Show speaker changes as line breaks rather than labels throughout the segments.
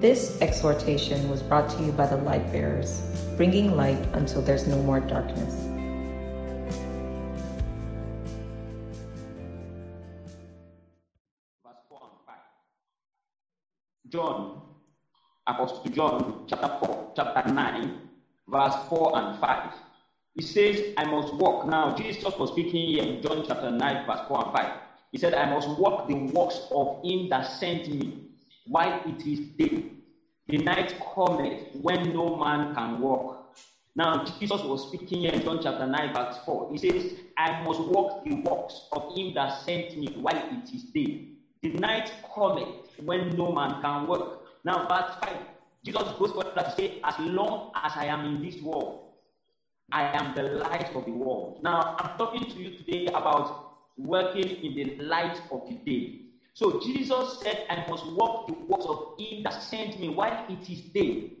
This exhortation was brought to you by the Light Bearers, bringing light until there's no more darkness.
verse 4 and 5. John, Apostle John, chapter 4, chapter 9, verse 4 and 5. He says, I must walk. Now, Jesus was speaking here in John chapter 9, verse 4 and 5. He said, I must walk the works of him that sent me while it is day. The night cometh when no man can walk. Now, Jesus was speaking here in John chapter 9, verse 4. He says, I must walk the works of him that sent me while it is day. The night cometh when no man can work. Now, verse 5, Jesus goes further to say, As long as I am in this world, I am the light of the world. Now, I'm talking to you today about working in the light of the day. So, Jesus said, I must walk the works of him that sent me while it is day.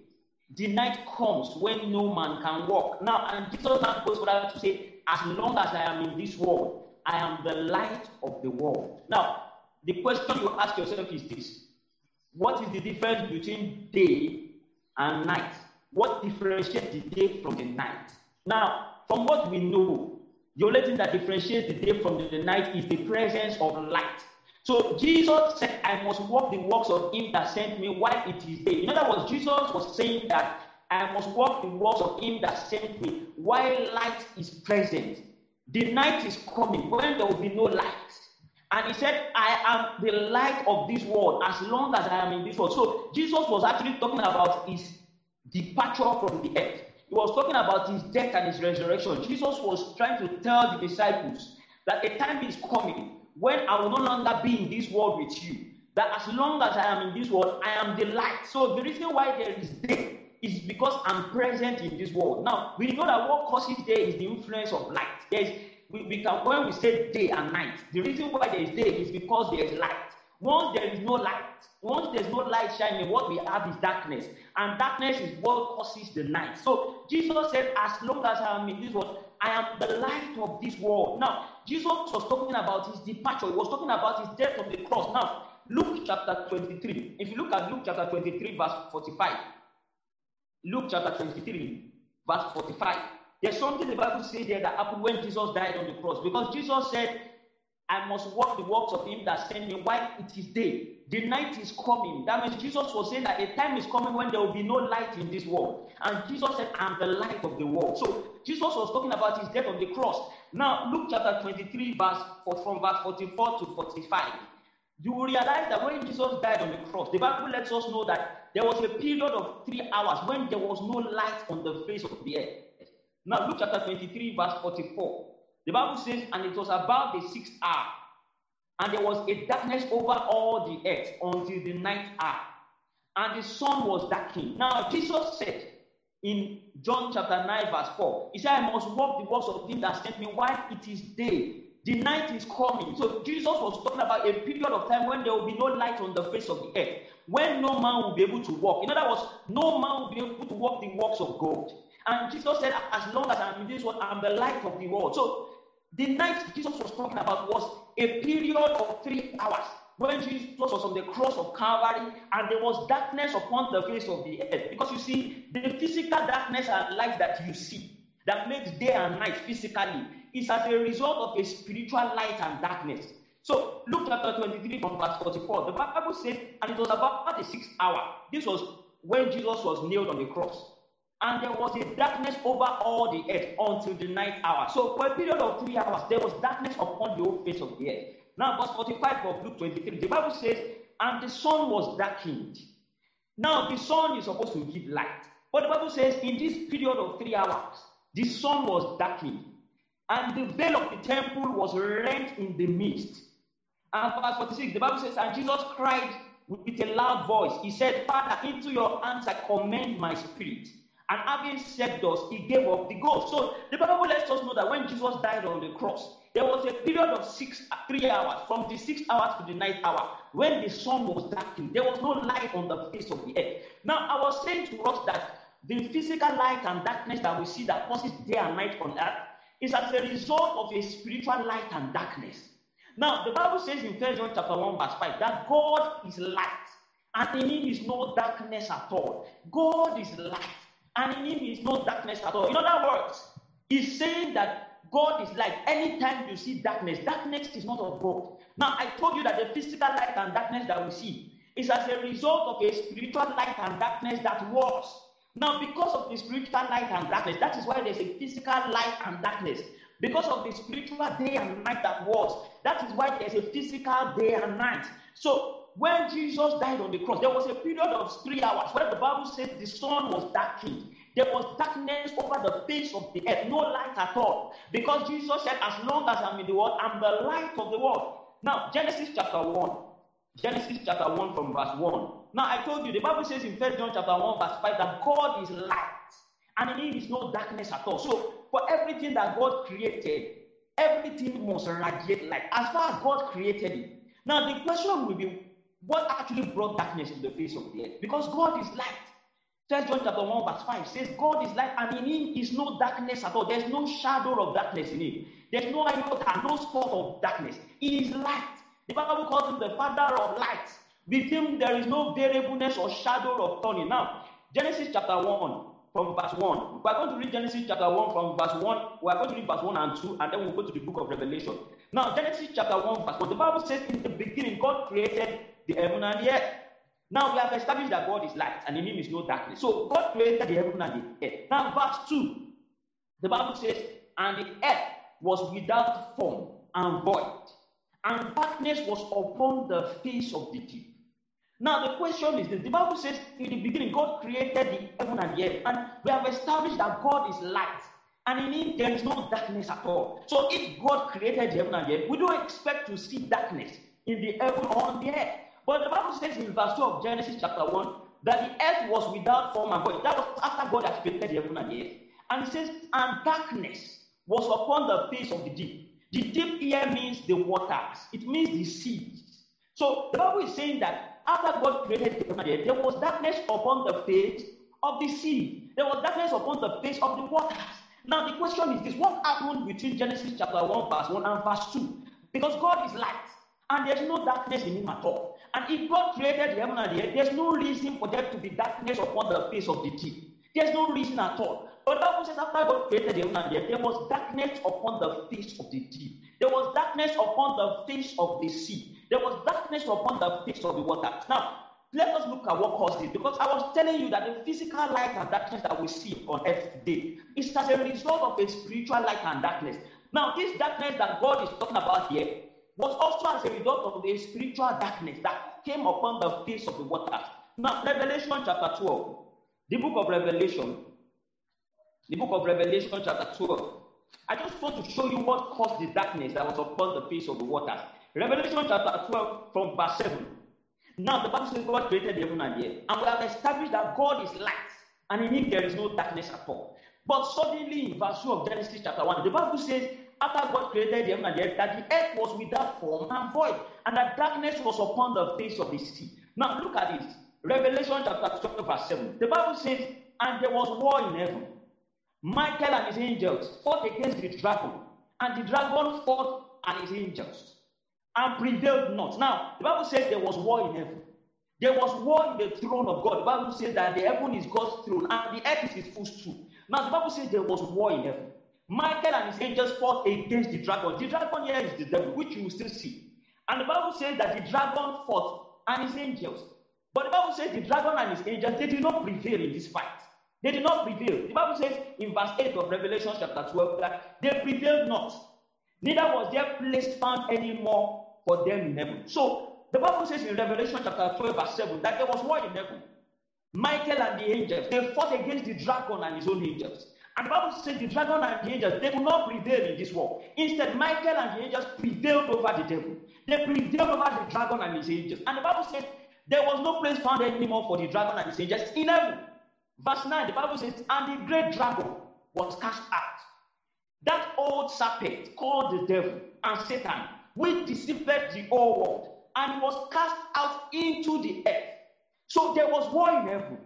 The night comes when no man can walk. Now, and Jesus now goes further to say, As long as I am in this world, I am the light of the world. Now, the question you ask yourself is this What is the difference between day and night? What differentiates the day from the night? Now, from what we know, the only thing that differentiates the day from the night is the presence of light. So Jesus said, I must walk the works of him that sent me while it is day. In other words, Jesus was saying that I must walk the works of him that sent me while light is present. The night is coming when there will be no light. And he said, I am the light of this world as long as I am in this world. So Jesus was actually talking about his departure from the earth. He was talking about his death and his resurrection. Jesus was trying to tell the disciples that a time is coming when I will no longer be in this world with you. That as long as I am in this world, I am the light. So the reason why there is day is because I'm present in this world. Now we know that what causes day is the influence of light. There's we, we can when we say day and night, the reason why there is day is because there is light. Once there is no light, once there's no light shining, what we have is darkness. And darkness is what causes the night. So Jesus said, As long as I am in this world, I am the light of this world. Now, Jesus was talking about his departure, he was talking about his death on the cross. Now, Luke chapter 23. If you look at Luke chapter 23, verse 45. Luke chapter 23, verse 45. There's something the Bible says there that happened when Jesus died on the cross. Because Jesus said, I must walk the works of him that sent me while it is day. The night is coming. That means Jesus was saying that a time is coming when there will be no light in this world. And Jesus said, I'm the light of the world. So Jesus was talking about his death on the cross. Now, Luke chapter 23, verse from verse 44 to 45. You will realize that when Jesus died on the cross, the Bible lets us know that there was a period of three hours when there was no light on the face of the earth. Now, Luke chapter 23, verse 44. The Bible says, and it was about the sixth hour, and there was a darkness over all the earth until the ninth hour, and the sun was darkened. Now, Jesus said in John chapter 9, verse 4, He said, I must walk the works of him that sent me while it is day. The night is coming. So, Jesus was talking about a period of time when there will be no light on the face of the earth, when no man will be able to walk. In other words, no man will be able to walk the works of God. And Jesus said, As long as I'm in this world, I'm the light of the world. So the night Jesus was talking about was a period of three hours when Jesus was on the cross of Calvary and there was darkness upon the face of the earth. Because you see, the physical darkness and light that you see that makes day and night physically is as a result of a spiritual light and darkness. So, Luke chapter 23 from verse 44, the Bible says, and it was about the sixth hour. This was when Jesus was nailed on the cross and there was a darkness over all the earth until the ninth hour. So, for a period of three hours, there was darkness upon the whole face of the earth. Now, verse 45 of Luke 23, the Bible says, and the sun was darkened. Now, the sun is supposed to give light. But the Bible says, in this period of three hours, the sun was darkened, and the veil of the temple was rent in the midst. And verse 46, the Bible says, and Jesus cried with a loud voice. He said, Father, into your hands I commend my spirit. And having said us, he gave up the ghost. So the Bible lets us know that when Jesus died on the cross, there was a period of six, three hours, from the sixth hour to the ninth hour, when the sun was darkened. There was no light on the face of the earth. Now, I was saying to us that the physical light and darkness that we see that causes day and night on earth is as a result of a spiritual light and darkness. Now, the Bible says in 1 John chapter 1, verse 5, that God is light. and in him is no darkness at all. God is light, and in him is no darkness at all. In other words, he's saying that God is light. Anytime you see darkness, darkness is not of God. Now, I told you that the physical light and darkness that we see is as a result of a spiritual light and darkness that was. Now, because of the spiritual light and darkness, that is why there's a physical light and darkness. Because of the spiritual day and night that was, that is why there's a physical day and night. So, when Jesus died on the cross, there was a period of three hours where the Bible says the sun was darkened. There was darkness over the face of the earth, no light at all. Because Jesus said, As long as I'm in the world, I'm the light of the world. Now, Genesis chapter 1. Genesis chapter 1 from verse 1. Now, I told you, the Bible says in First John chapter 1, verse 5, that God is light, and in him is no darkness at all. So, for everything that God created, everything must radiate light. As far as God created it. Now, the question will be what actually brought darkness to the face of the earth? Because God is light. First John chapter 1, verse 5 says, God is light, and in him is no darkness at all. There's no shadow of darkness in him. There's no iota, no spot of darkness. He is light. The Bible calls him the father of light. With him, there is no variableness or shadow of turning. Now, Genesis chapter 1, from verse 1. We are going to read Genesis chapter 1 from verse 1. We are going to read verse 1 and 2, and then we'll go to the book of Revelation. Now, Genesis chapter 1, verse 1. The Bible says, In the beginning, God created the heaven and the earth. Now, we have established that God is light, and in him is no darkness. So, God created the heaven and the earth. Now, verse 2. The Bible says, And the earth was without form and void, and darkness was upon the face of the deep now, the question is this the Bible says in the beginning, God created the heaven and the earth, and we have established that God is light, and in Him there is no darkness at all. So, if God created the heaven and the earth, we don't expect to see darkness in the heaven or on the earth. But the Bible says in verse 2 of Genesis chapter 1 that the earth was without form and void. That was after God had created the heaven and the earth. And it says, and darkness was upon the face of the deep. The deep here means the waters, it means the seas. So the Bible is saying that after God created the earth, there was darkness upon the face of the sea. There was darkness upon the face of the waters. Now the question is this: What happened between Genesis chapter one, verse one, and verse two? Because God is light, and there's no darkness in Him at all. And if God created the heaven and the earth, there's no reason for there to be darkness upon the face of the deep. There's no reason at all. But Bible says after God created heaven and the earth, there was darkness upon the face of the deep. There was darkness upon the face of the sea. There was darkness upon the face of the waters. Now, let us look at what caused it. Because I was telling you that the physical light and darkness that we see on earth today is as a result of a spiritual light and darkness. Now, this darkness that God is talking about here was also as a result of the spiritual darkness that came upon the face of the waters. Now, Revelation chapter 12, the book of Revelation, the book of Revelation chapter 12. I just want to show you what caused the darkness that was upon the face of the waters. Revelation chapter 12 from verse 7. Now the Bible says God created the heaven and the earth, and we have established that God is light, and in him there is no darkness at all. But suddenly in verse 2 of Genesis chapter 1, the Bible says, after God created the heaven and earth, that the earth was without form and void, and that darkness was upon the face of the sea. Now look at this. Revelation chapter 12, verse 7. The Bible says, And there was war in heaven. Michael and his angels fought against the dragon, and the dragon fought and his angels and prevailed not. Now, the Bible says there was war in heaven. There was war in the throne of God. The Bible says that the heaven is God's throne and the earth is his footstool. Now, the Bible says there was war in heaven. Michael and his angels fought against the dragon. The dragon here is the devil, which you will still see. And the Bible says that the dragon fought and his angels. But the Bible says the dragon and his angels, they did not prevail in this fight. They did not prevail. The Bible says in verse 8 of Revelation chapter 12 that they prevailed not. Neither was there place found anymore for them in heaven. So the Bible says in Revelation chapter 12, verse 7, that there was war in heaven. Michael and the angels, they fought against the dragon and his own angels. And the Bible says the dragon and the angels, they could not prevail in this war. Instead, Michael and the angels prevailed over the devil. They prevailed over the dragon and his angels. And the Bible says there was no place found anymore for the dragon and his angels in heaven. Verse 9, the Bible says, and the great dragon was cast out. That old serpent called the devil and Satan which deceived the whole world, and was cast out into the earth. So there was war in heaven.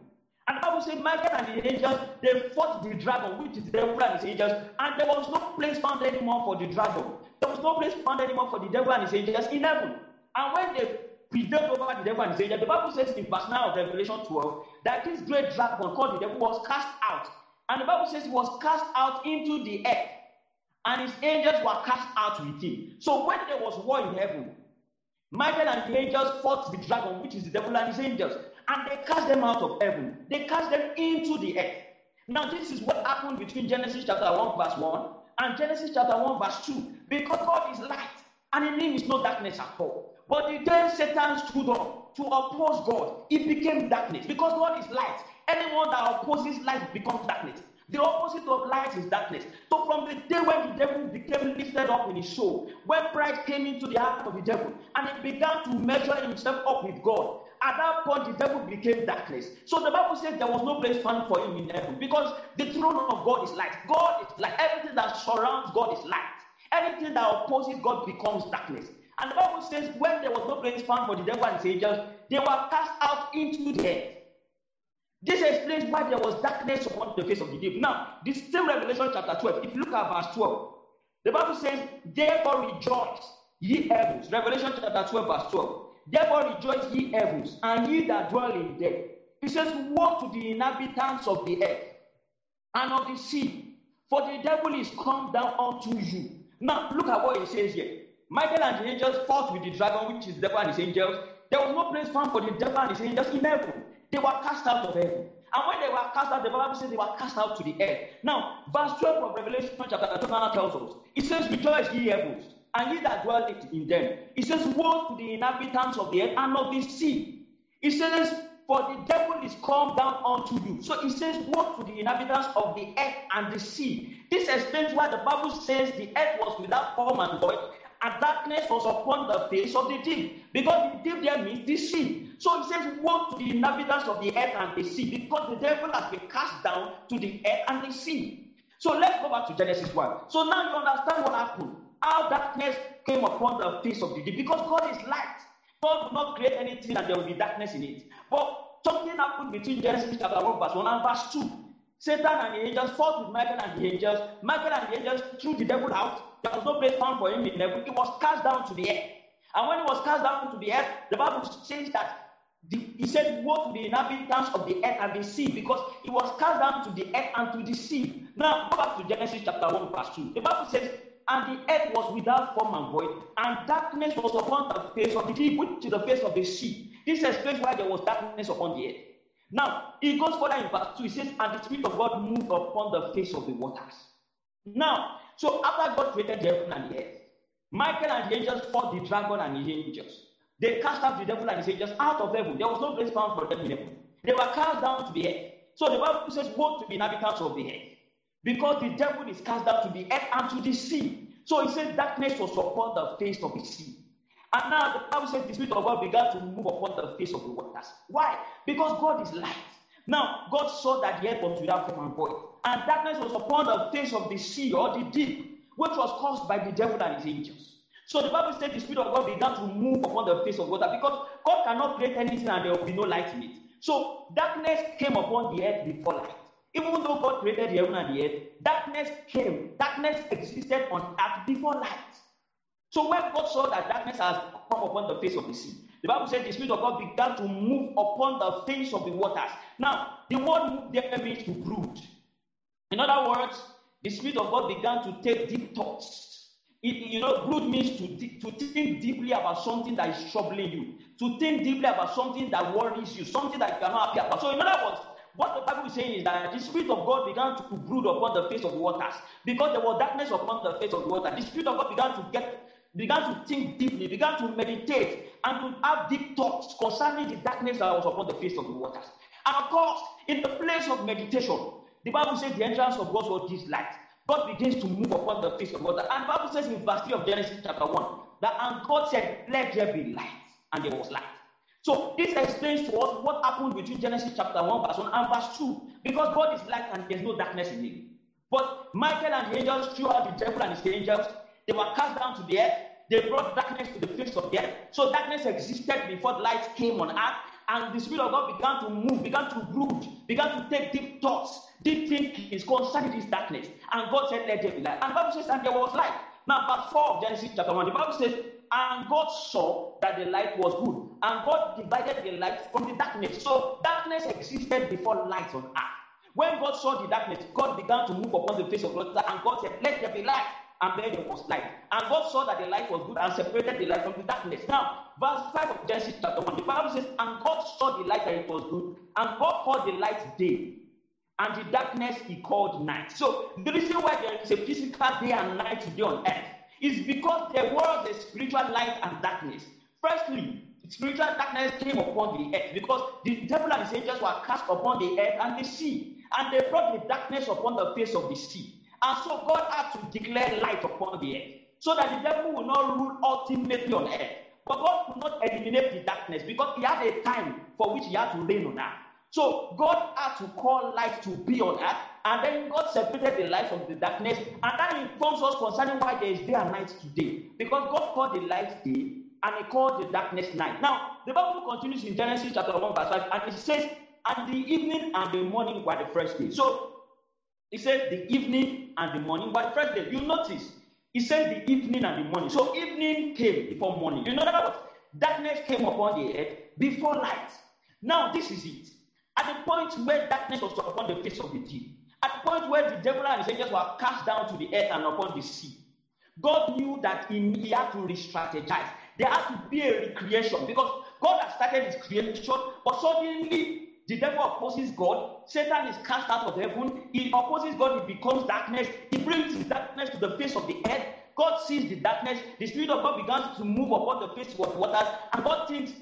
And the Bible said, Michael and the angels, they fought the dragon, which is the devil and his angels, and there was no place found anymore for the dragon. There was no place found anymore for the devil and his angels in heaven. And when they prevailed over the devil and his angels. The Bible says in verse 9 of Revelation 12 that this great dragon called the devil was cast out. And the Bible says he was cast out into the earth, and his angels were cast out with him. So when there was war in heaven, Michael and the angels fought the dragon, which is the devil and his angels, and they cast them out of heaven. They cast them into the earth. Now, this is what happened between Genesis chapter 1, verse 1, and Genesis chapter 1, verse 2. Because God is light, and in him is no darkness at all. But the day Satan stood up to oppose God, it became darkness. Because God is light. Anyone that opposes light becomes darkness. The opposite of light is darkness. So, from the day when the devil became lifted up in his soul, when pride came into the heart of the devil, and he began to measure himself up with God, at that point the devil became darkness. So, the Bible says there was no place found for him in heaven because the throne of God is light. God is light. Everything that surrounds God is light. Anything that opposes God becomes darkness. And the Bible says, when there was no place found for the devil and his angels, they were cast out into the earth. This explains why there was darkness upon the face of the deep. Now, this same Revelation chapter 12, if you look at verse 12, the Bible says, Therefore rejoice, ye heavens. Revelation chapter 12, verse 12. Therefore rejoice, ye heavens, and ye that dwell in them. He says, Woe to the inhabitants of the earth and of the sea, for the devil is come down unto you. Now, look at what he says here. Michael and the angels fought with the dragon, which is the devil and his angels. There was no place found for the devil and his angels in heaven. They were cast out of heaven. And when they were cast out, the Bible says they were cast out to the earth. Now, verse 12 of Revelation chapter 12 tells us, it says, Rejoice, ye heavens, and ye that dwell in them. It says, Woe to the inhabitants of the earth and of the sea. It says, For the devil is come down unto you. So it says, Woe to the inhabitants of the earth and the sea. This explains why the Bible says the earth was without form and void, and darkness was upon the face of the deep. Because the deep there means the sea. So he says, Woe to the inhabitants of the earth and the sea, because the devil has been cast down to the earth and the sea. So let's go back to Genesis 1. So now you understand what happened. How darkness came upon the face of the deep. Because God is light. God will not create anything and there will be darkness in it. But something happened between Genesis chapter 1, verse 1 and verse 2. Satan and the angels fought with Michael and the angels. Michael and the angels threw the devil out. There was no place found for him in heaven. He was cast down to the earth. And when he was cast down to the earth, the Bible says that the, he said, Woe to the inhabitants of the earth and the sea, because he was cast down to the earth and to the sea. Now, go back to Genesis chapter 1, verse 2. The Bible says, And the earth was without form and void, and darkness was upon the face of the deep, which is the face of the sea. This explains why there was darkness upon the earth. Now, he goes further in verse 2. He says, And the Spirit of God moved upon the face of the waters. Now, so after God created the heaven and the earth, Michael and the angels fought the dragon and the angels. They cast out the devil and the angels out of heaven. There was no place found for them in heaven. They were cast down to the earth. So the Bible says, Woe to the inhabitants of the earth. Because the devil is cast down to the earth and to the sea. So he said, Darkness was upon the face of the sea. And now the Bible says the Spirit of God began to move upon the face of the waters. Why? Because God is light. Now, God saw that the earth was without form and void, and darkness was upon the face of the sea or the deep, which was caused by the devil and his angels. So the Bible says the Spirit of God began to move upon the face of water because God cannot create anything and there will be no light in it. So darkness came upon the earth before light. Even though God created the heaven and the earth, darkness came. Darkness existed on earth before light. So when God saw that darkness has come upon the face of the sea, the Bible said the Spirit of God began to move upon the face of the waters. Now, the word move there means to brood. In other words, the Spirit of God began to take deep thoughts it, you know, brood means to, to think deeply about something that is troubling you, to think deeply about something that worries you, something that you cannot happy about. So, in other words, what the Bible is saying is that the Spirit of God began to brood upon the face of the waters because there was darkness upon the face of the water. The Spirit of God began to get, began to think deeply, began to meditate, and to have deep thoughts concerning the darkness that was upon the face of the waters. And of course, in the place of meditation, the Bible says the entrance of God's word is light. God begins to move upon the face of water. And the Bible says in verse 3 of Genesis chapter 1 that and God said, Let there be light, and there was light. So this explains to us what happened between Genesis chapter 1, verse 1 and verse 2. Because God is light and there's no darkness in him. But Michael and the angels threw out the devil and his angels. They were cast down to the earth. They brought darkness to the face of the earth. So darkness existed before light came on earth. And the Spirit of God began to move, began to brood, began to take deep thoughts, deep thinkings concerning this darkness. And God said, Let there be light. And the Bible says, And there was light. Now, verse 4 of Genesis chapter 1, the Bible says, and God saw that the light was good. And God divided the light from the darkness. So darkness existed before light on earth. When God saw the darkness, God began to move upon the face of water, and God said, Let there be light. And then there was light. And God saw that the light was good and separated the light from the darkness. Now, verse 5 of Genesis chapter 1, the Bible says, And God saw the light that it was good, and God called the light day, and the darkness he called night. So the reason why there is a physical day and night today on earth is because there was a spiritual light and darkness. Firstly, spiritual darkness came upon the earth because the devil and his angels were cast upon the earth and the sea, and they brought the darkness upon the face of the sea. And so God had to declare light upon the earth so that the devil will not rule ultimately on earth. But God could not eliminate the darkness because he had a time for which he had to reign on earth. So God had to call light to be on earth, and then God separated the light from the darkness, and that informs us concerning why there is day and night today. Because God called the light day, and He called the darkness night. Now, the Bible continues in Genesis chapter 1, verse 5, and it says, And the evening and the morning were the first day. So he said the evening and the morning were the first day. You notice, he said the evening and the morning. So evening came before morning. In other words, darkness came upon the earth before light. Now, this is it. At the point where darkness was upon the face of the deep, at the point where the devil and his angels were cast down to the earth and upon the sea, God knew that he, he had to re strategize. There had to be a recreation because God had started his creation, but suddenly the devil opposes God. Satan is cast out of heaven. He opposes God. He becomes darkness. He brings his darkness to the face of the earth. God sees the darkness. The Spirit of God begins to move upon the face of waters. And God thinks,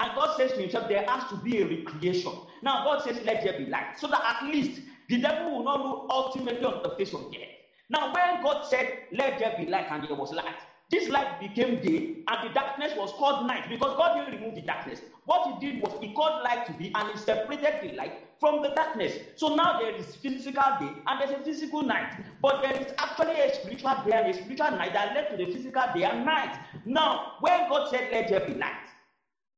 and God says to himself, there has to be a recreation. Now, God says, let there be light. So that at least the devil will not rule ultimately on the face of the earth. Now, when God said, let there be light, and there was light, this light became day, and the darkness was called night because God didn't remove the darkness. What He did was He called light to be, and He separated the light from the darkness. So now there is physical day and there's a physical night, but there is actually a spiritual day and a spiritual night that led to the physical day and night. Now, when God said, "Let there be light,"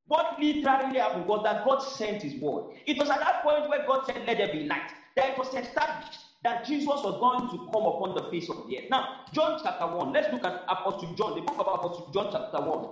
what literally happened was that God sent His word. It was at that point where God said, "Let there be light," that it was established that Jesus was going to come upon the face of the earth. Now, John chapter 1, let's look at Apostle John, the book of Apostle John chapter 1.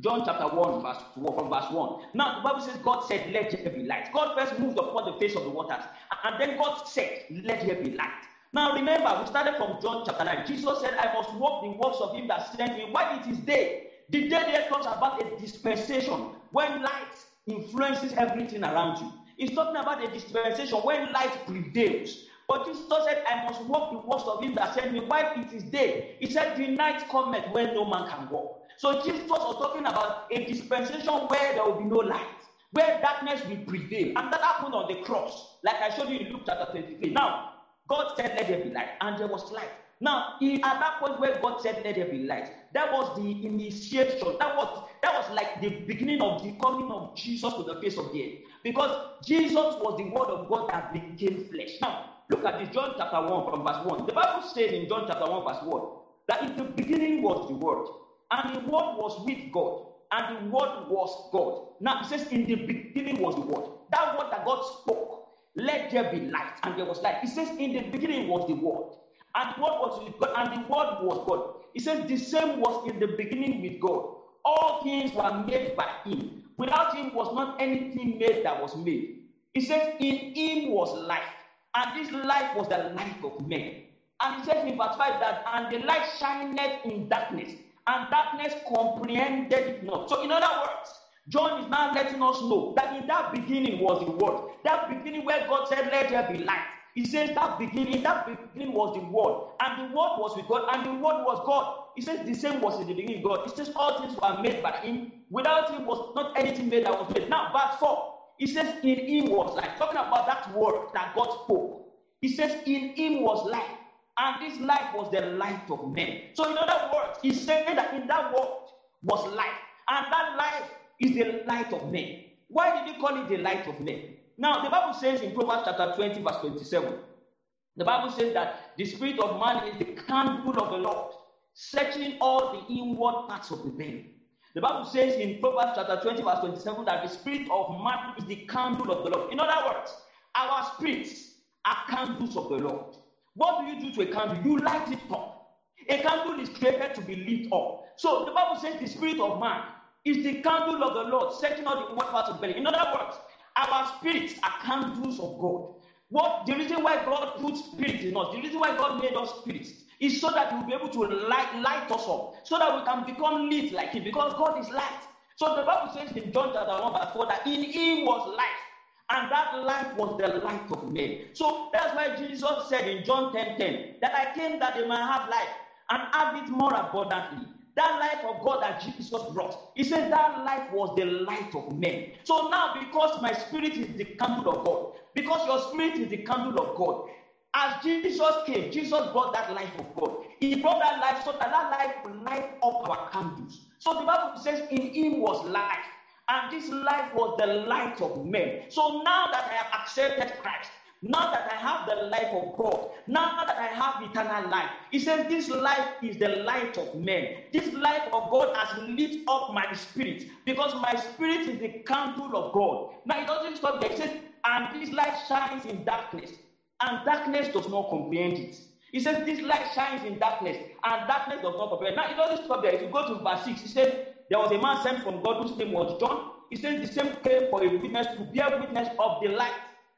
John chapter 1, verse 2, from verse 1. Now, the Bible says, God said, Let there be light. God first moved upon the face of the waters, and then God said, Let there be light. Now, remember, we started from John chapter 9. Jesus said, I must walk the works of him that sent me while it is day. The day there talks about a dispensation when light influences everything around you. It's talking about a dispensation when light prevails. But Jesus said, I must walk the works of him that sent me while it is day. He said, The night cometh when no man can walk. So Jesus was talking about a dispensation where there will be no light, where darkness will prevail. And that happened on the cross, like I showed you in Luke chapter 23. Now, God said, Let there be light, and there was light. Now, at that point where God said, Let there be light, that was the initiation. That was that was like the beginning of the coming of Jesus to the face of the earth. Because Jesus was the word of God that became flesh. Now, Look at this, John chapter 1 from verse 1. The Bible says in John chapter 1, verse 1, that in the beginning was the Word, and the Word was with God, and the Word was God. Now it says, in the beginning was the Word. That word that God spoke, let there be light, and there was light. It says, in the beginning was the Word, and the Word was with God, and the Word was God. It says, the same was in the beginning with God. All things were made by Him. Without Him was not anything made that was made. He says, in Him was life and this life was the life of men. And he says in verse 5 that, and the light shined in darkness, and darkness comprehended it not. So, in other words, John is now letting us know that in that beginning was the word. That beginning where God said, Let there be light. He says that beginning, that beginning was the word, and the word was with God, and the word was God. He says the same was in the beginning God. He says all things were made by him. Without him was not anything made that was made. Now, verse 4. He says, In him was life. Talking about that word that God spoke. He says, In him was life. And this life was the light of men. So, in other words, he's saying that in that word was life. And that life is the light of men. Why did he call it the light of men? Now, the Bible says in Proverbs chapter 20, verse 27, the Bible says that the spirit of man is the candle of the Lord, searching all the inward parts of the man. The Bible says in Proverbs chapter 20, verse 27, that the spirit of man is the candle of the Lord. In other words, our spirits are candles of the Lord. What do you do to a candle? You light it up. A candle is created to be lit up. So the Bible says the spirit of man is the candle of the Lord, setting out the inward parts of the belly. In other words, our spirits are candles of God. What the reason why God put spirit in us, the reason why God made us spirits, is so that we'll be able to light, light us up, so that we can become lit like Him, because God is light. So the Bible says in John chapter 1, verse 4 that in Him was life, and that light was the light of men. So that's why Jesus said in John 10 10 that I came that they might have life and have it more abundantly. That life of God that Jesus brought. He said that life was the light of men. So now, because my spirit is the candle of God, because your spirit is the candle of God, as Jesus came, Jesus brought that life of God. He brought that life so that that life will light up our candles. So the Bible says, In him was life, and this life was the light of men. So now that I have accepted Christ, now that I have the life of God, now that I have eternal life, he says, This life is the light of men. This life of God has lit up my spirit because my spirit is the candle of God. Now it doesn't stop there. He says, And this light shines in darkness, and darkness does not comprehend it. He says, This light shines in darkness, and darkness does not comprehend. It. Now it doesn't stop there. If you go to verse 6, he says, There was a man sent from God whose name was John. He says, The same came for a witness to bear witness of the light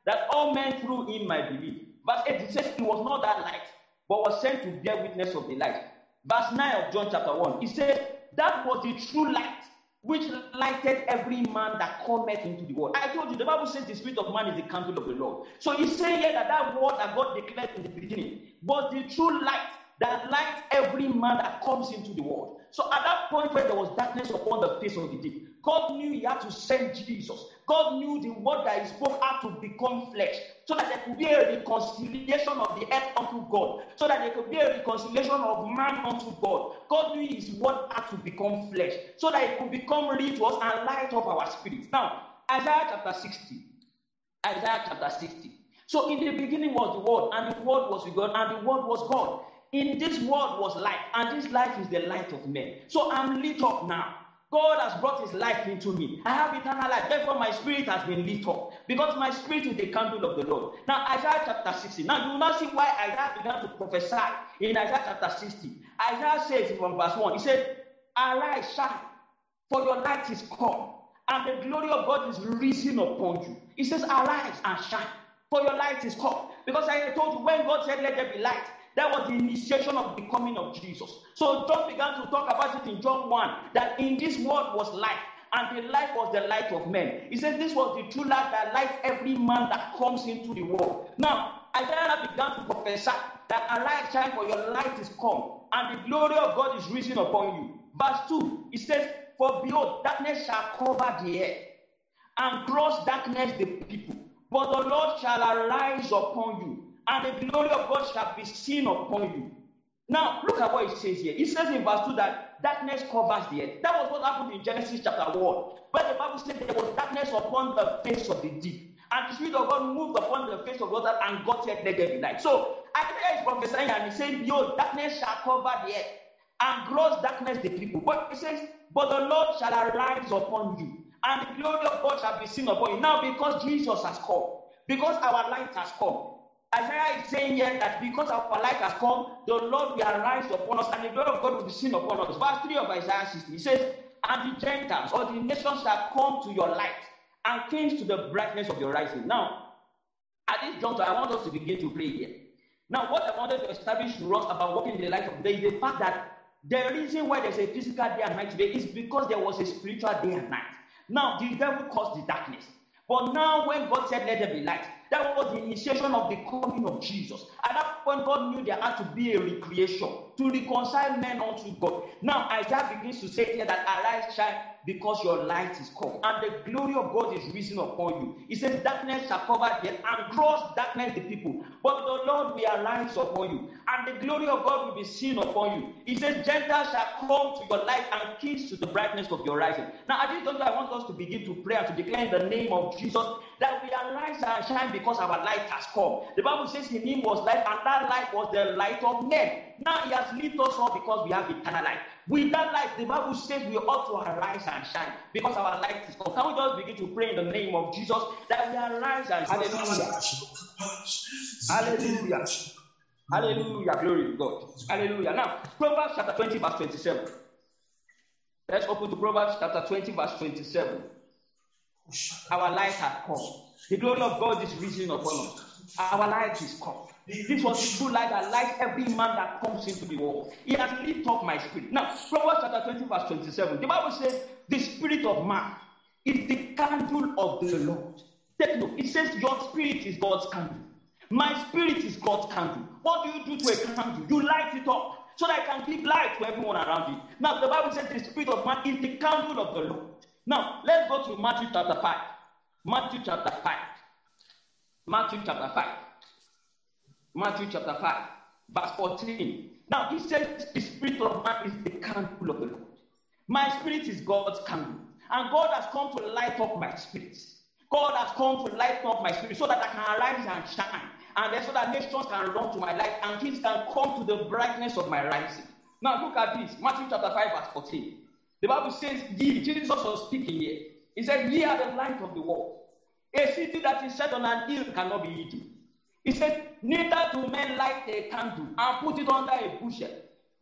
that all men through him might believe. Verse 8 it says, He was not that light, but was sent to bear witness of the light. Verse 9 of John chapter 1, he says, That was the true light which lighted every man that cometh into the world. I told you, the Bible says the spirit of man is the candle of the Lord. So he's saying here that that word that God declared in the beginning was the true light that lights every man that comes into the world. So at that point where there was darkness upon the face of the deep, God knew he had to send Jesus. God knew the word that he spoke had to become flesh so that there could be a reconciliation of the earth unto God, so that there could be a reconciliation of man unto God. God knew his word had to become flesh so that it could become real to us and light up our spirits. Now, Isaiah chapter 60. Isaiah chapter 60. So in the beginning was the word, and the word was with God, and the word was God. In this world was light, and this life is the light of men. So I'm lit up now. God has brought his life into me. I have eternal life. Therefore, my spirit has been lit up because my spirit is the candle of the Lord. Now, Isaiah chapter 60. Now, you will not see why Isaiah began to prophesy in Isaiah chapter 60. Isaiah says from verse 1, he said, Arise, shine, for your light is come, and the glory of God is risen upon you. He says, Arise and shine, for your light is come. Because I told you, when God said, Let there be light, that was the initiation of the coming of Jesus. So John began to talk about it in John 1 that in this world was life, and the life was the light of men. He said this was the true light that lights every man that comes into the world. Now, Isaiah began to prophesy that arise, shine, for your light is come, and the glory of God is risen upon you. Verse 2, he says, For behold, darkness shall cover the earth, and gross darkness the people. But the Lord shall arise upon you, and the glory of God shall be seen upon you. Now, look at what it says here. It says in verse 2 that darkness covers the earth. That was what happened in Genesis chapter 1, where the Bible said there was darkness upon the face of the deep. And the Spirit of God moved upon the face of water and let there be light. So Isaiah is prophesying and he said, Behold, darkness shall cover the earth, and gross darkness the people. But it says, But the Lord shall arise upon you, and the glory of God shall be seen upon you. Now, because Jesus has come, because our light has come, Isaiah is saying here that because our light has come, the Lord will arise upon us, and the glory of God will be seen upon us. Verse 3 of Isaiah 60, he says, And the Gentiles or the nations shall come to your light, and kings to the brightness of your rising. Now, at this juncture, I want us to begin to pray here. Now, what I wanted to establish to us about walking in the light of day is the fact that the reason why there's a physical day and night today is because there was a spiritual day and night. Now, the devil caused the darkness. But now, when God said, Let there be light, that was the initiation of the coming of Jesus. At that point, God knew there had to be a recreation to reconcile men unto God. Now, Isaiah begins to say here that arise, because your light is come, and the glory of God is risen upon you. He says, Darkness shall cover the and gross darkness the people. But the Lord will arise upon you, and the glory of God will be seen upon you. He says, Gentiles shall come to your light, and kings to the brightness of your rising. Now, at this juncture, I want us to begin to pray and to declare in the name of Jesus that we arise and shine because our light has come. The Bible says in him was light, and that light was the light of men. Now he has lit us up because we have eternal life. With that light, the Bible says we ought to arise and shine because our light is come. Can we just begin to pray in the name of Jesus that we arise and shine? Hallelujah. Hallelujah. Hallelujah. Glory to God. Hallelujah. Now, Proverbs chapter 20, verse 27. Let's open to Proverbs chapter 20, verse 27. Our light has come. The glory of God is risen upon us. Our light is come. This was true light that lights every man that comes into the world. He has lit up my spirit. Now, Proverbs chapter 20, verse 27. The Bible says, The spirit of man is the candle of the Lord. Take note. It says, Your spirit is God's candle. My spirit is God's candle. What do you do to a candle? You light it up so that it can give light to everyone around you. Now, the Bible says the spirit of man is the candle of the Lord. Now, let's go to Matthew chapter 5. Matthew chapter 5. Matthew chapter 5. Matthew chapter 5, verse 14. Now, he says the spirit of man is the candle of the Lord. My spirit is God's candle. And God has come to light up my spirit. God has come to light up my spirit so that I can arise and shine. And then so that nations can run to my light and kings can come to the brightness of my rising. Now look at this. Matthew chapter 5, verse 14. The Bible says, Ye, Jesus was speaking here. He said, Ye are the light of the world. A city that is set on an hill cannot be hidden. He said, Neither do men light a candle and put it under a bushel,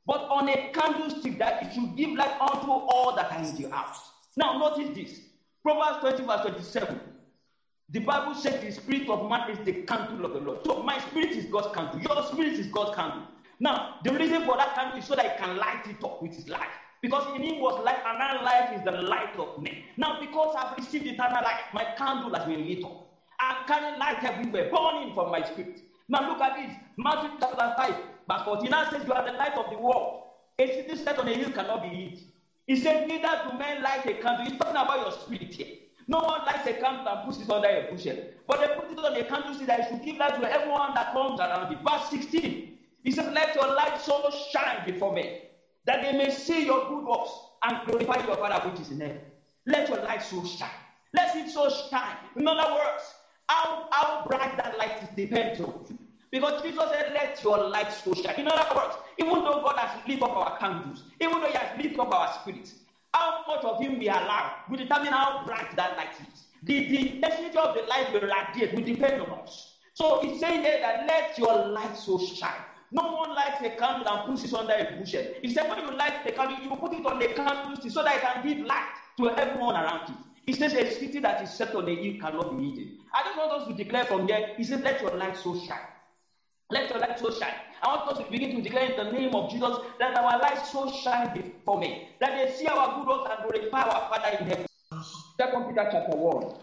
but on a candlestick that it should give light unto all that are in the house. Now, notice this Proverbs 20, verse 27. The Bible says the spirit of man is the candle of the Lord. So, my spirit is God's candle. Your spirit is God's candle. Now, the reason for that candle is so that it can light it up with his light. Because in him was light, and that light is the light of men. Now, because I've received eternal light, my candle has been lit up. I'm carrying light everywhere, burning from my spirit. Now, look at this. Matthew chapter 5, verse 14 now says, You are the light of the world. A city set on a hill cannot be hid. He said, Neither do men light a candle. He's talking about your spirit here. No one lights a candle and puts it under a bushel. But they put it on a candle so that should give light to everyone that comes around it. Verse 16. He said, Let your light so shine before men that they may see your good works and glorify your Father which is in heaven. Let your light so shine. Let it so shine. In other words, how, how bright that light is depends on you. Because Jesus said, Let your light so shine. In other words, even though God has lit up our candles, even though He has lit up our spirits, how much of Him we allow will determine how bright that light is. The, the intensity of the light will radiate will depend on us. So He's saying there that let your light so shine. No one lights a candle and puts it under a bushel. He said, when you light the candle, you put it on the candlestick so that it can give light to everyone around you. He says, a city that is set on a hill cannot be hidden. I just want us to declare from there, he says, let your light so shine. Let your light so shine. I want us to begin to declare in the name of Jesus that our light so shine before me. That they see our good works and glorify our Father in heaven. Second Peter chapter 1.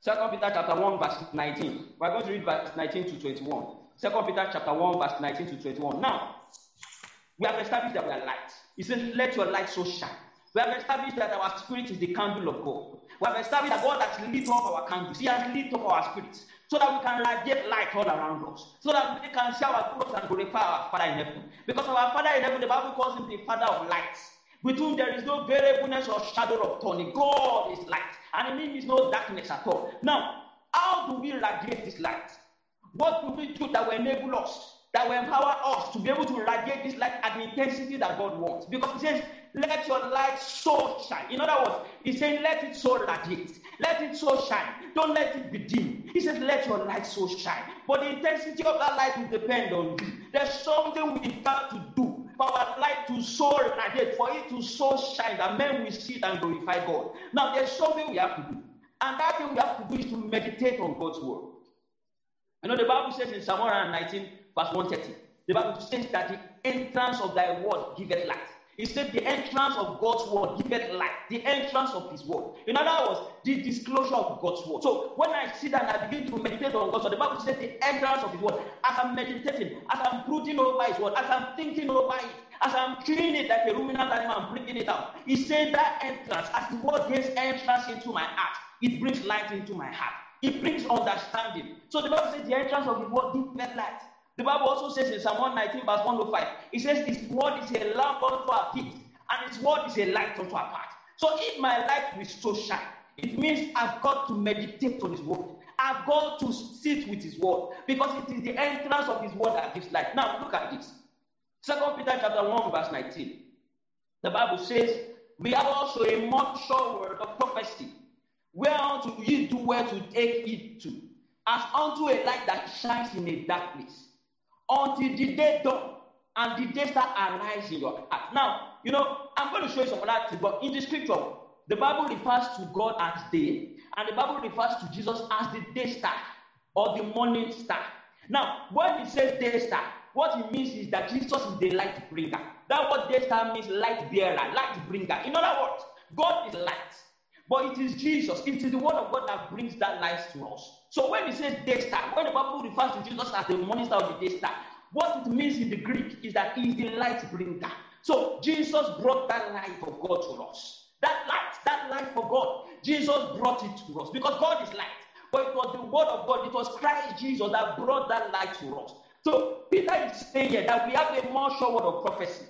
Second Peter chapter 1, verse 19. We're going to read verse 19 to 21. Second Peter chapter 1, verse 19 to 21. Now, we have established that we are light. He says, Let your light so shine. We have established that our spirit is the candle of God. We have established that God has lit up our candles. He has lit up our spirits so that we can radiate light all around us. So that we can see our good and glorify our Father in heaven. Because our Father in heaven, the Bible calls him the Father of lights. With whom there is no variableness or shadow of turning. God is light. And in him is no darkness at all. Now, how do we radiate this light? What do we do that will enable us, that will empower us to be able to radiate this light at the intensity that God wants? Because He says, let your light so shine. In other words, He's saying, let it so radiate. Let it so shine. Don't let it be dim. He says, let your light so shine. But the intensity of that light will depend on you. There's something we've got to do for our light to so radiate, for it to so shine that men will see it and glorify God. Now, there's something we have to do. And that thing we have to do is to meditate on God's word. You know, the Bible says in Psalm 119, verse 130, the Bible says that the entrance of thy word giveth light. It said the entrance of God's word giveth light. The entrance of his word. In other words, the disclosure of God's word. So when I sit and I begin to meditate on God's word, the Bible says the entrance of his word. As I'm meditating, as I'm brooding over his word, as I'm thinking over it, as I'm cleaning it like a ruminant animal, I'm bringing it out. He said that entrance, as the word gains entrance into my heart, it brings light into my heart. It brings understanding. So the Bible says the entrance of the word giveth light. The Bible also says in Psalm 119, verse 105, it says, His word is a lamp unto our feet, and His word is a light unto our path. So if my light will so shine, it means I've got to meditate on His word. I've got to sit with His word because it is the entrance of His word that gives light. Now look at this. Second Peter chapter 1, verse 19. The Bible says, We have also a much sure word of prophecy whereunto ye do well to take heed to, as unto a light that shines in a dark place, until the day dawn and the day start arise in your heart. Now, you know, I'm going to show you some other things, but in the scripture, the Bible refers to God as day, and the Bible refers to Jesus as the day star or the morning star. Now, when it says day star, what it means is that Jesus is the light bringer. That what day star means, light bearer, light bringer. In other words, God is light. But it is Jesus, it is the word of God that brings that light to us. So when he says day star, when the Bible refers to Jesus as the morning star or the day star, what it means in the Greek is that he is the light bringer. So Jesus brought that light of God to us. That light, that light for God, Jesus brought it to us because God is light. But it was the word of God, it was Christ Jesus that brought that light to us. So Peter is saying here that we have a more sure word of prophecy,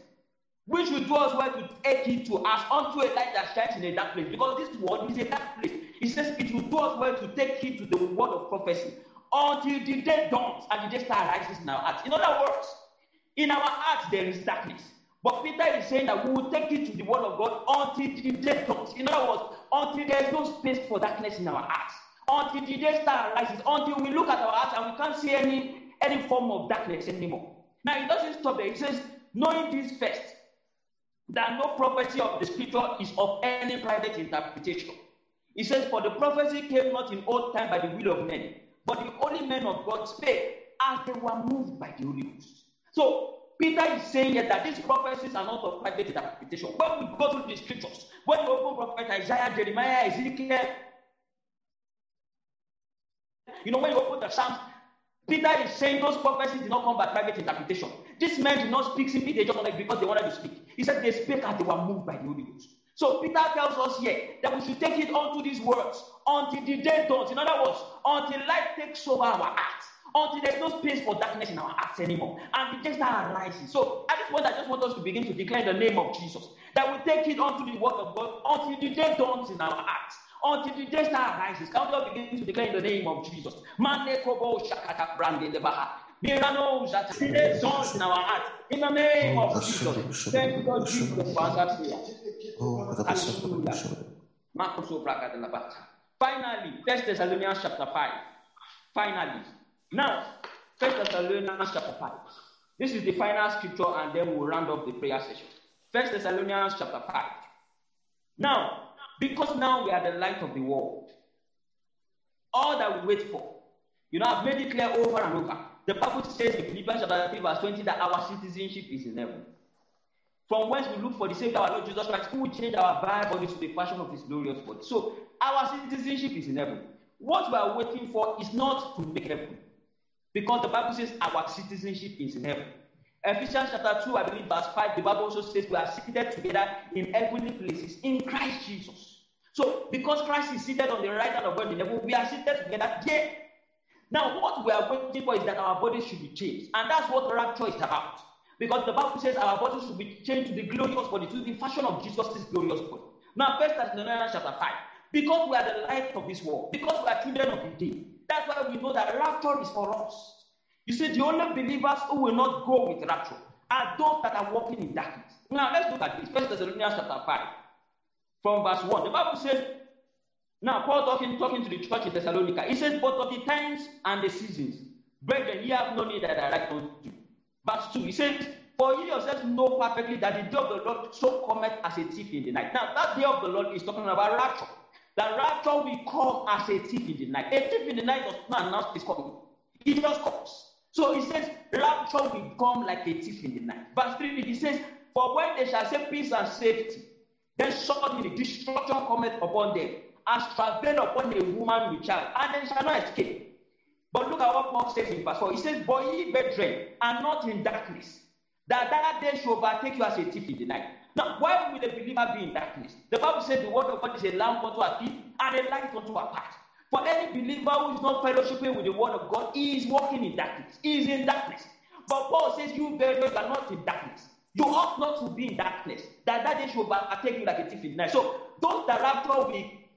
which will do us well to take it to us unto a light that shines in a dark place. Because this word is a dark place. He says it will do us well to take it to the word of prophecy until the day dawns and the day star rises in our hearts. In other words, in our hearts there is darkness. But Peter is saying that we will take it to the word of God until the day dawns. In other words, until there is no space for darkness in our hearts. Until the day star rises, until we look at our hearts and we can't see any, any form of darkness anymore. Now, it doesn't stop there. It says, knowing this first, that no prophecy of the scripture is of any private interpretation. He says, For the prophecy came not in old time by the will of men, but the holy men of God spake as they were moved by the Holy Ghost. So Peter is saying here that these prophecies are not of private interpretation. When we go through the scriptures, when you open prophet Isaiah, Jeremiah, Ezekiel, you know, when you open the Psalms, Peter is saying those prophecies did not come by private interpretation. These men did not speak simply, they just wanted because they wanted to speak. He said they spake as they were moved by the Holy Ghost. So Peter tells us here that we should take it onto these words until the day dawns. In other words, until light takes over our hearts, until there's no space for darkness in our hearts anymore, and the day start arising. So at this point, I just want us to begin to declare the name of Jesus. That we take it onto the word of God until the day dawns in our hearts. Until the day star rises, can we all begin to declare in the name of Jesus? Mirano that today songs in our heart. In the name of Jesus. Thank you, Lord Jesus, for answered prayer. Hallelujah. Finally, First Thessalonians chapter 5. Finally. Now, First Thessalonians chapter 5. This is the final scripture, and then we'll round up the prayer session. First Thessalonians chapter 5. Now, because now we are the light of the world, all that we wait for, you know, I've made it clear over and over the Bible says in Philippians chapter 3, verse 20, that our citizenship is in heaven. From whence we look for the Savior, our Lord Jesus Christ, who will change our vile bodies to the fashion of his glorious body. So our citizenship is in heaven. What we are waiting for is not to make heaven. Because the Bible says our citizenship is in heaven. Ephesians chapter 2, I believe, verse 5, the Bible also says we are seated together in heavenly places in Christ Jesus. So, because Christ is seated on the right hand of God in heaven, we are seated together here now, what we are waiting for is that our bodies should be changed. And that's what rapture is about. Because the Bible says our bodies should be changed to the glorious body, to the fashion of Jesus' glorious body. Now, First Thessalonians chapter 5. Because we are the light of this world, because we are children of the day, that's why we know that rapture is for us. You see, the only believers who will not go with rapture are those that are walking in darkness. Now, let's look at this. First Thessalonians chapter 5, from verse 1. The Bible says, now, Paul talking, talking to the church in Thessalonica, he says, But of the times and the seasons, brethren, ye have no need that I write unto you. Verse 2, he says, For ye yourselves know perfectly that the day of the Lord so cometh as a thief in the night. Now, that day of the Lord is talking about rapture. The rapture will come as a thief in the night. A thief in the night does not announce his coming. He just comes. So he says, rapture will come like a thief in the night. Verse 3, he says, For when they shall say peace and safety, then suddenly destruction cometh upon them as travail upon a woman with child, and they shall not escape. But look at what Paul says in verse 4. He says, But ye, brethren, are not in darkness, that that day shall overtake you as a thief in the night. Now, why will the believer be in darkness? The Bible says the word of God is a lamp unto our feet and a light unto our path. For any believer who is not fellowshipping with the word of God, he is walking in darkness. He is in darkness. But Paul says, You, brethren, are not in darkness. You ought not to be in darkness. That that day should overtake you like a thief in the night. So, those that rapture will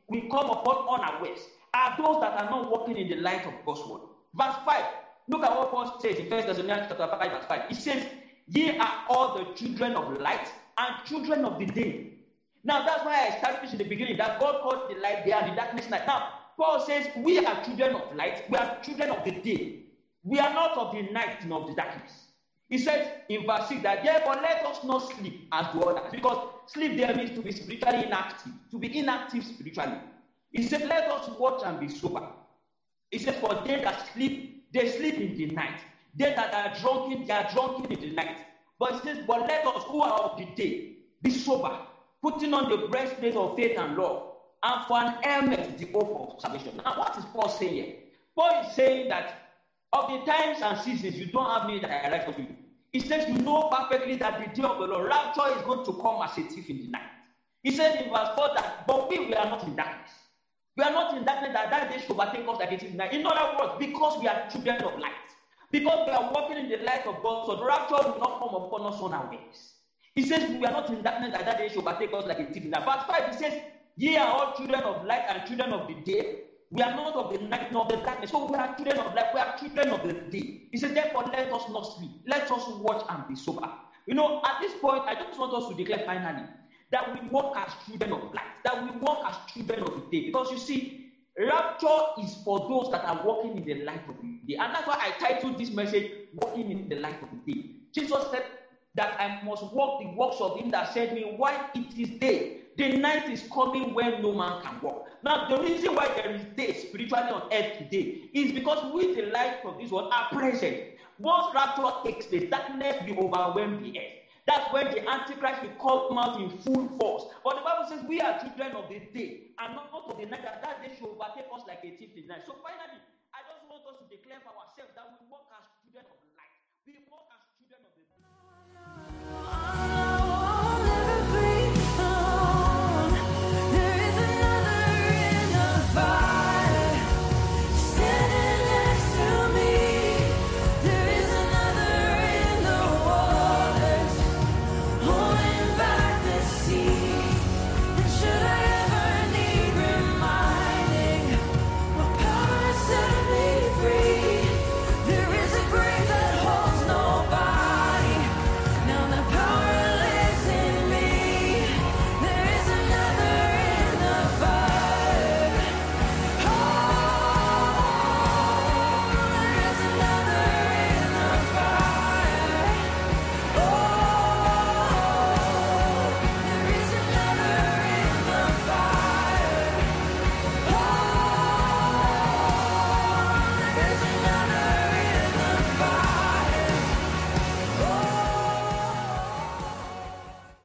we come upon unawares are those that are not walking in the light of God's word. Verse 5. Look at what Paul says in 1 Thessalonians chapter 5, verse 5. He says, Ye are all the children of light and children of the day. Now that's why I established in the beginning that God called the light day and the darkness night. Now, Paul says, We are children of light, we are children of the day. We are not of the night nor of the darkness. He says in verse 6 that therefore let us not sleep as do others. Because sleep there means to be spiritually inactive, to be inactive spiritually. He said, Let us watch and be sober. He said, For they that sleep, they sleep in the night. They that are drunken, they are drunken in the night. But he says, But let us who are of the day be sober, putting on the breastplate of faith and love, and for an helmet the hope of salvation. Now, what is Paul saying here? Paul is saying that of the times and seasons, you don't have me that I write for you. He says, You know perfectly that the day of the Lord, rapture is going to come as a thief in the night. He says in verse 4 that, But we, we are not in darkness. We are not in darkness that that day should overtake us like is now. In other words, because we are children of light, because we are walking in the light of God, so the rapture will not come upon us unawares. He says we are not in darkness that that day should overtake us like a thief. Now, verse 5, he says, Ye are all children of light and children of the day. We are not of the night nor the darkness. So we are children of light. We are children of the day. He said, Therefore, let us not sleep. Let us watch and be sober. You know, at this point, I just want us to declare finally that we walk as children of light, that we walk as children of the day. Because you see, rapture is for those that are walking in the light of the day. And that's why I titled this message, Walking in the Light of the Day. Jesus said that I must walk the works of him that sent me while it is day. The night is coming when no man can walk. Now, the reason why there is day spiritually on earth today is because we, the light of this world, are present. Once rapture takes place, darkness will overwhelm the earth. That's when the Antichrist will come out in full force. But the Bible says we are children of the day and not of the night, that, that day should overtake us like a thief in the night. So finally, I just want us to declare for ourselves that we